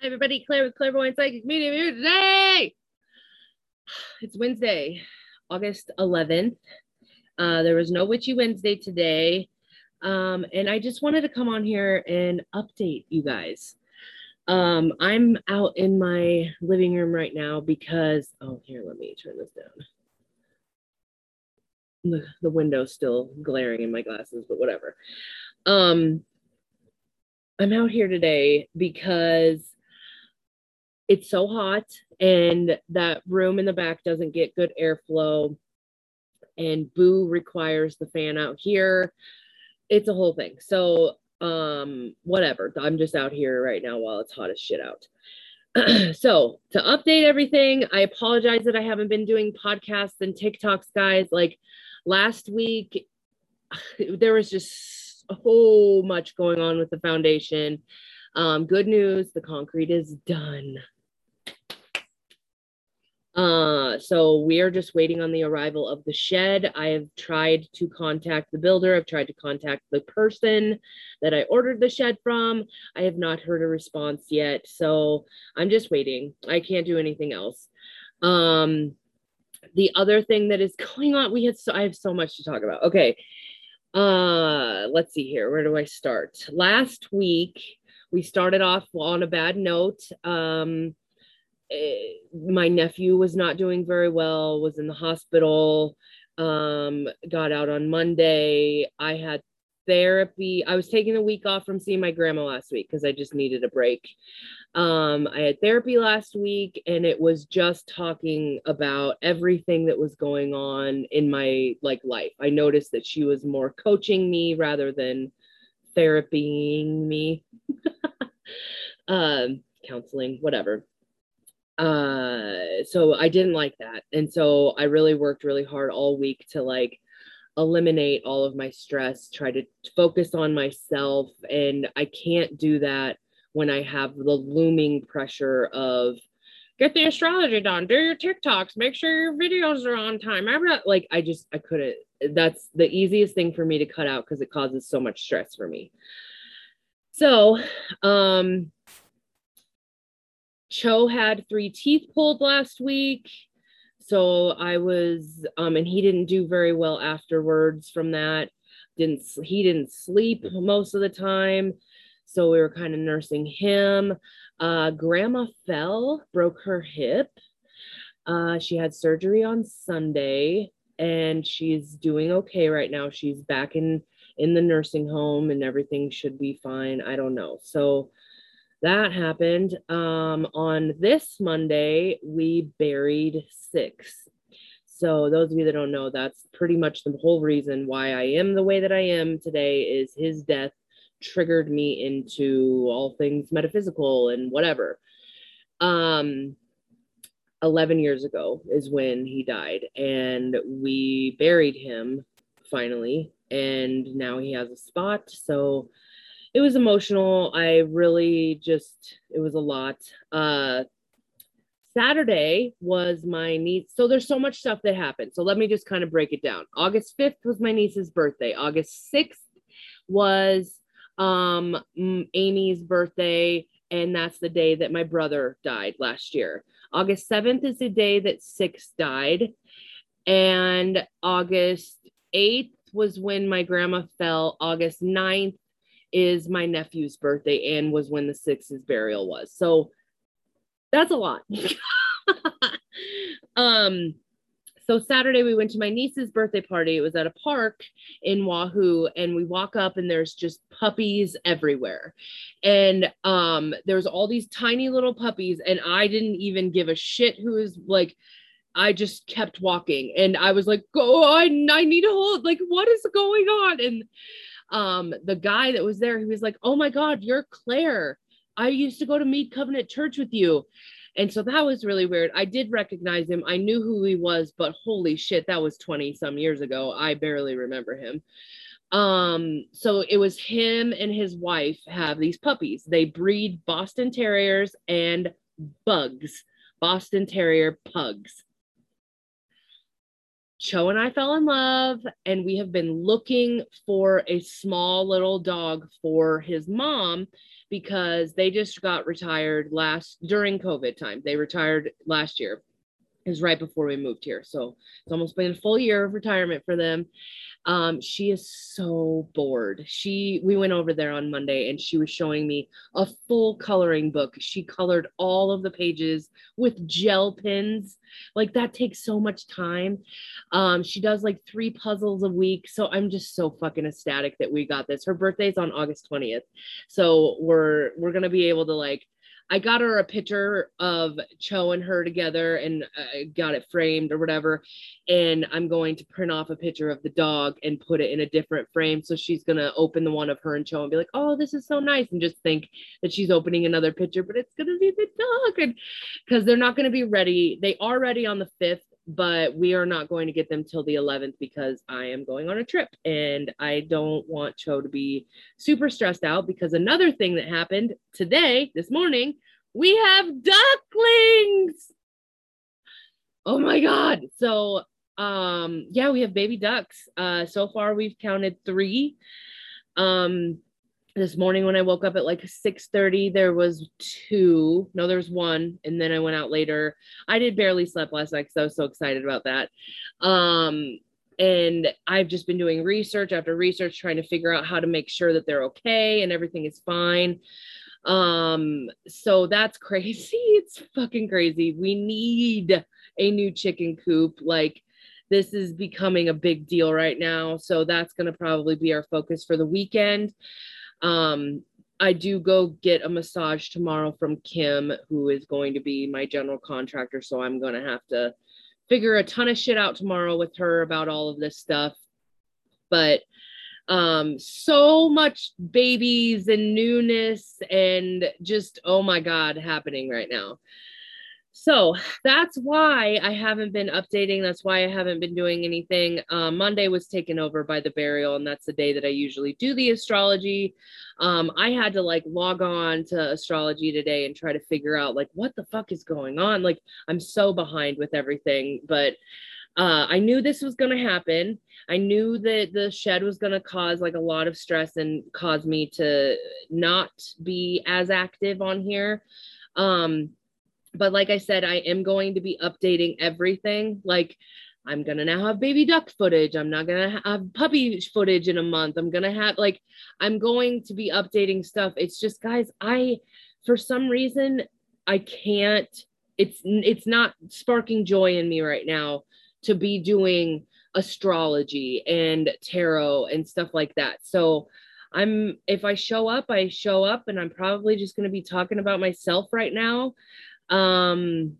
Hi, everybody. Claire with Clairvoyant Psychic Medium here today. It's Wednesday, August 11th. Uh, there was no Witchy Wednesday today. Um, and I just wanted to come on here and update you guys. Um, I'm out in my living room right now because, oh, here, let me turn this down. The, the window's still glaring in my glasses, but whatever. Um, I'm out here today because it's so hot and that room in the back doesn't get good airflow. And boo requires the fan out here. It's a whole thing. So um whatever. I'm just out here right now while it's hot as shit out. So to update everything i apologize that i haven't been doing podcasts and tiktoks guys. Like last week there was just so much going on with the foundation. Um, good news the concrete is done uh, so we are just waiting on the arrival of the shed. I have tried to contact the builder. I've tried to contact the person that I ordered the shed from. I have not heard a response yet. So I'm just waiting. I can't do anything else. Um, the other thing that is going on, we had so I have so much to talk about. Okay. Uh, let's see here. Where do I start? Last week we started off on a bad note. Um, my nephew was not doing very well, was in the hospital, um, got out on Monday. I had therapy. I was taking a week off from seeing my grandma last week because I just needed a break. Um, I had therapy last week and it was just talking about everything that was going on in my like life. I noticed that she was more coaching me rather than therapying me. um, counseling, whatever uh so i didn't like that. And so i really worked really hard all week to like eliminate all of my stress try to focus on myself. And i can't do that when i have the looming pressure of get the astrology done. Do your tiktoks. Make sure your videos are on time. I'm not like i just i couldn't. That's the easiest thing for me to cut out because it causes so much stress for me. So um Cho had three teeth pulled last week. So I was, um, and he didn't do very well afterwards from that. Didn't he didn't sleep most of the time. So we were kind of nursing him. Uh, grandma fell, broke her hip. Uh, she had surgery on Sunday and she's doing okay right now. She's back in in the nursing home and everything should be fine. I don't know. So that happened. Um, on this Monday, we buried six. So those of you that don't know, that's pretty much the whole reason why I am the way that I am today is his death triggered me into all things metaphysical and whatever. Um 11 years ago is when he died and we buried him finally and now he has a spot so it was emotional. I really just it was a lot. Uh Saturday was my niece. So there's so much stuff that happened. So let me just kind of break it down. August 5th was my niece's birthday. August 6th was um Amy's birthday and that's the day that my brother died last year. August 7th is the day that Six died and August 8th was when my grandma fell. August 9th is my nephew's birthday and was when the six's burial was. So that's a lot. um so Saturday we went to my niece's birthday party. It was at a park in Wahoo and we walk up and there's just puppies everywhere. And um there's all these tiny little puppies and I didn't even give a shit who is like I just kept walking and I was like, go, I, I need a hold, like, what is going on? And um, the guy that was there, he was like, Oh my God, you're Claire. I used to go to Mead Covenant Church with you. And so that was really weird. I did recognize him. I knew who he was, but holy shit, that was 20 some years ago. I barely remember him. Um, so it was him and his wife have these puppies. They breed Boston Terriers and bugs, Boston Terrier pugs. Cho and I fell in love, and we have been looking for a small little dog for his mom because they just got retired last during COVID time. They retired last year. is right before we moved here. So it's almost been a full year of retirement for them. Um, she is so bored. She we went over there on Monday and she was showing me a full coloring book. She colored all of the pages with gel pens. Like that takes so much time. Um, she does like three puzzles a week. So I'm just so fucking ecstatic that we got this. Her birthday's on August 20th. So we're we're gonna be able to like I got her a picture of Cho and her together and I got it framed or whatever. And I'm going to print off a picture of the dog and put it in a different frame. So she's going to open the one of her and Cho and be like, oh, this is so nice. And just think that she's opening another picture, but it's going to be the dog. And because they're not going to be ready. They are ready on the 5th but we are not going to get them till the 11th because I am going on a trip and I don't want Cho to be super stressed out because another thing that happened today, this morning, we have ducklings. Oh my god. So um yeah, we have baby ducks. Uh so far we've counted 3. Um this morning when I woke up at like 6:30 there was two. No there was one and then I went out later. I did barely sleep last night because I was so excited about that. Um and I've just been doing research after research trying to figure out how to make sure that they're okay and everything is fine. Um so that's crazy. It's fucking crazy. We need a new chicken coop. Like this is becoming a big deal right now. So that's going to probably be our focus for the weekend um, I do go get a massage tomorrow from Kim, who is going to be my general contractor. So I'm going to have to figure a ton of shit out tomorrow with her about all of this stuff. But um, so much babies and newness and just, oh my God, happening right now. So that's why I haven't been updating. That's why I haven't been doing anything. Um, Monday was taken over by the burial, and that's the day that I usually do the astrology. Um, I had to like log on to astrology today and try to figure out like what the fuck is going on. Like I'm so behind with everything, but uh, I knew this was going to happen. I knew that the shed was going to cause like a lot of stress and cause me to not be as active on here. Um, but like I said, I am going to be updating everything. Like I'm gonna now have baby duck footage. I'm not gonna have puppy footage in a month. I'm gonna have like I'm going to be updating stuff. It's just guys, I for some reason I can't. It's it's not sparking joy in me right now to be doing astrology and tarot and stuff like that. So I'm if I show up, I show up and I'm probably just going to be talking about myself right now. Um,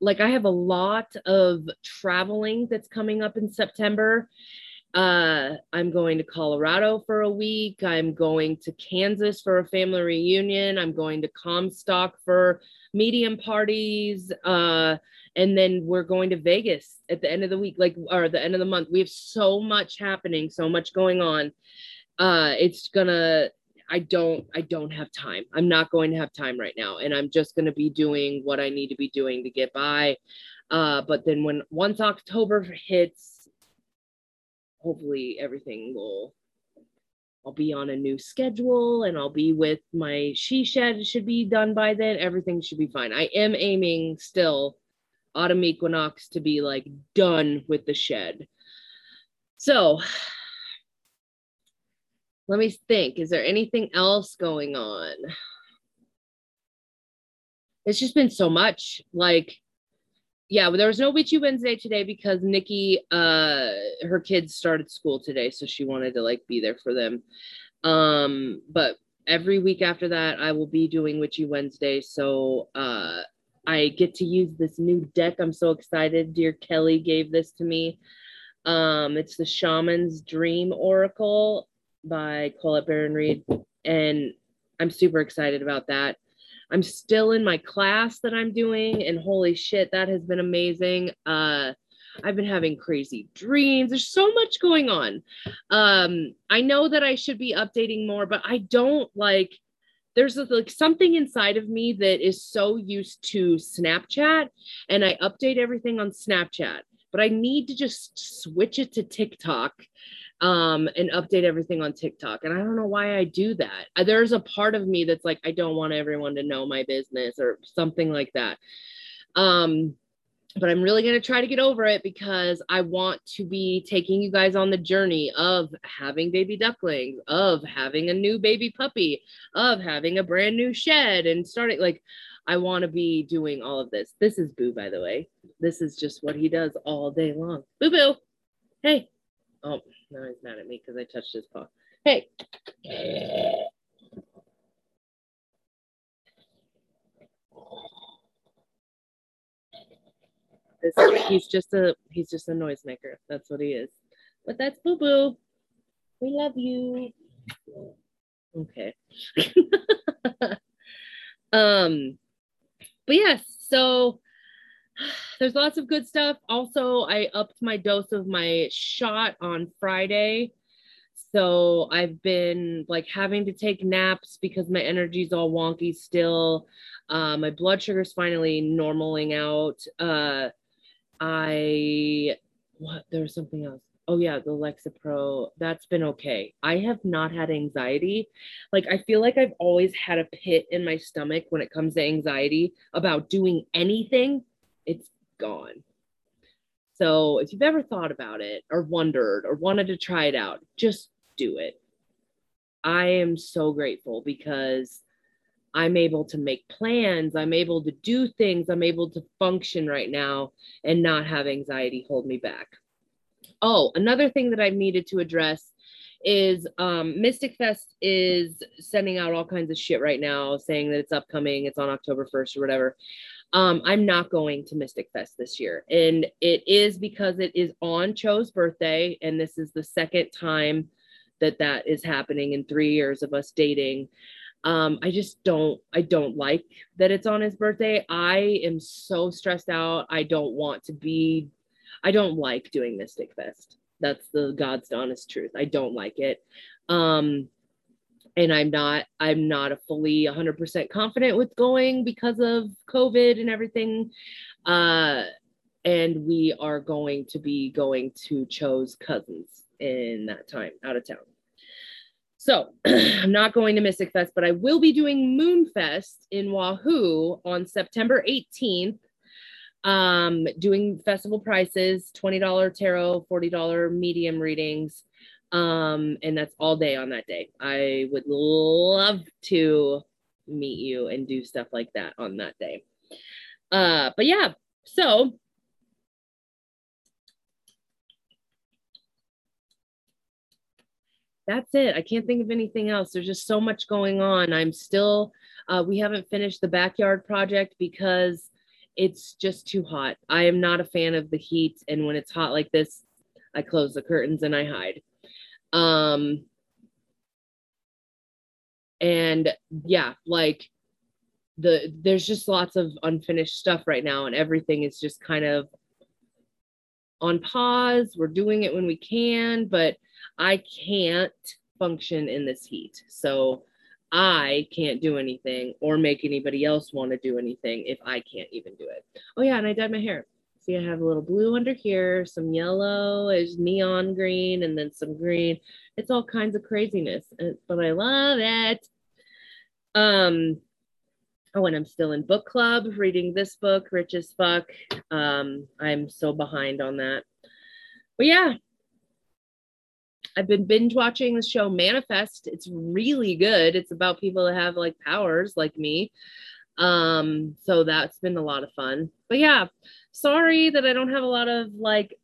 like I have a lot of traveling that's coming up in September. Uh, I'm going to Colorado for a week. I'm going to Kansas for a family reunion. I'm going to Comstock for medium parties. Uh, and then we're going to Vegas at the end of the week, like or the end of the month. We have so much happening, so much going on. Uh, it's gonna I don't I don't have time. I'm not going to have time right now and I'm just going to be doing what I need to be doing to get by. Uh, but then when once October hits hopefully everything will I'll be on a new schedule and I'll be with my she shed should be done by then. Everything should be fine. I am aiming still autumn equinox to be like done with the shed. So let me think. Is there anything else going on? It's just been so much. Like, yeah, there was no Witchy Wednesday today because Nikki, uh, her kids started school today, so she wanted to like be there for them. Um, but every week after that, I will be doing Witchy Wednesday. So uh, I get to use this new deck. I'm so excited. Dear Kelly gave this to me. Um, it's the Shaman's Dream Oracle by Colette Baron Reid, and I'm super excited about that. I'm still in my class that I'm doing, and holy shit, that has been amazing. Uh, I've been having crazy dreams. There's so much going on. Um, I know that I should be updating more, but I don't like. There's like something inside of me that is so used to Snapchat, and I update everything on Snapchat but I need to just switch it to TikTok um, and update everything on TikTok. And I don't know why I do that. Uh, there's a part of me that's like, I don't want everyone to know my business or something like that. Um, but I'm really going to try to get over it because I want to be taking you guys on the journey of having baby ducklings, of having a new baby puppy, of having a brand new shed and starting like I want to be doing all of this. This is Boo, by the way. This is just what he does all day long. Boo Boo. Hey. Oh, now he's mad at me because I touched his paw. Hey. This, he's just a he's just a noisemaker. That's what he is. But that's Boo Boo. We love you. Okay. um, but yes, so there's lots of good stuff. Also, I upped my dose of my shot on Friday. So I've been like having to take naps because my energy's all wonky still. Uh, my blood sugar's finally normaling out. Uh, I what there was something else. Oh yeah, the Lexapro. That's been okay. I have not had anxiety. Like I feel like I've always had a pit in my stomach when it comes to anxiety about doing anything. It's gone. So if you've ever thought about it or wondered or wanted to try it out, just do it. I am so grateful because I'm able to make plans, I'm able to do things, I'm able to function right now and not have anxiety hold me back. Oh, another thing that I've needed to address is um, Mystic Fest is sending out all kinds of shit right now, saying that it's upcoming, it's on October 1st or whatever. Um, I'm not going to Mystic Fest this year. And it is because it is on Cho's birthday. And this is the second time that that is happening in three years of us dating. Um, I just don't, I don't like that it's on his birthday. I am so stressed out. I don't want to be, I don't like doing Mystic Fest. That's the God's honest truth. I don't like it. Um, and I'm not, I'm not a fully 100% confident with going because of COVID and everything. Uh, and we are going to be going to Cho's cousins in that time out of town. So I'm not going to Mystic Fest, but I will be doing Moonfest in Wahoo on September 18th. Um, doing festival prices, $20 tarot, $40 medium readings. Um, and that's all day on that day. I would love to meet you and do stuff like that on that day. Uh, but yeah, so that's it. I can't think of anything else. There's just so much going on. I'm still, uh, we haven't finished the backyard project because it's just too hot. I am not a fan of the heat. And when it's hot like this, I close the curtains and I hide. Um, and yeah, like the there's just lots of unfinished stuff right now, and everything is just kind of on pause. We're doing it when we can, but I can't function in this heat. So I can't do anything or make anybody else want to do anything if I can't even do it. Oh, yeah. And I dyed my hair. See, I have a little blue under here, some yellow, is neon green, and then some green. It's all kinds of craziness, but I love it. Um, oh, and I'm still in book club reading this book, Rich as Fuck. Um, I'm so behind on that. But yeah, I've been binge watching the show Manifest. It's really good. It's about people that have like powers like me. Um, so that's been a lot of fun. But yeah, sorry that I don't have a lot of like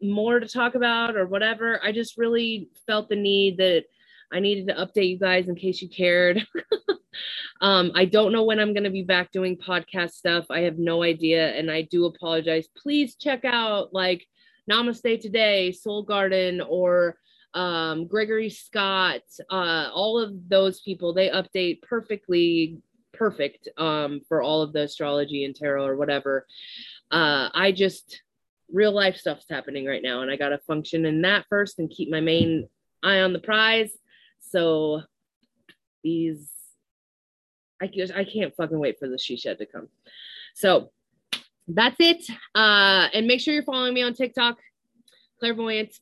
more to talk about or whatever. I just really felt the need that I needed to update you guys in case you cared. um, I don't know when I'm going to be back doing podcast stuff. I have no idea. And I do apologize. Please check out like Namaste Today, Soul Garden, or um, Gregory Scott, uh, all of those people, they update perfectly perfect um, for all of the astrology and tarot or whatever. Uh, I just, real life stuff's happening right now, and I got to function in that first and keep my main eye on the prize. So these, I, I can't fucking wait for the she shed to come. So that's it. Uh, and make sure you're following me on TikTok, clairvoyant.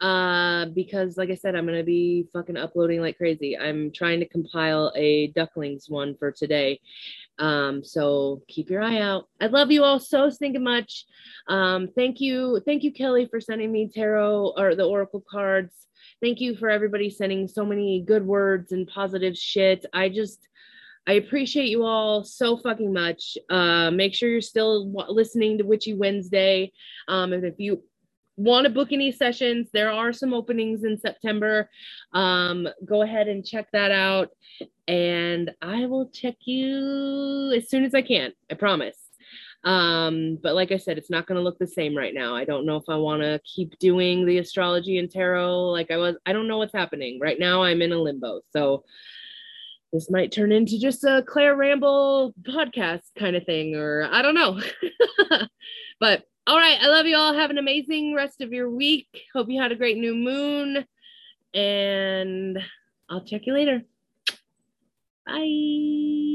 Uh, because like I said, I'm gonna be fucking uploading like crazy. I'm trying to compile a ducklings one for today. Um, so keep your eye out. I love you all so stinking much. Um, thank you, thank you, Kelly, for sending me tarot or the oracle cards. Thank you for everybody sending so many good words and positive shit. I just I appreciate you all so fucking much. Uh, make sure you're still w- listening to Witchy Wednesday. Um, and if you want to book any sessions, there are some openings in September. Um, go ahead and check that out. And I will check you as soon as I can. I promise. Um, but like I said, it's not going to look the same right now. I don't know if I want to keep doing the astrology and tarot like I was. I don't know what's happening right now. I'm in a limbo. So, this might turn into just a Claire Ramble podcast kind of thing, or I don't know. but all right, I love you all. Have an amazing rest of your week. Hope you had a great new moon, and I'll check you later. Bye.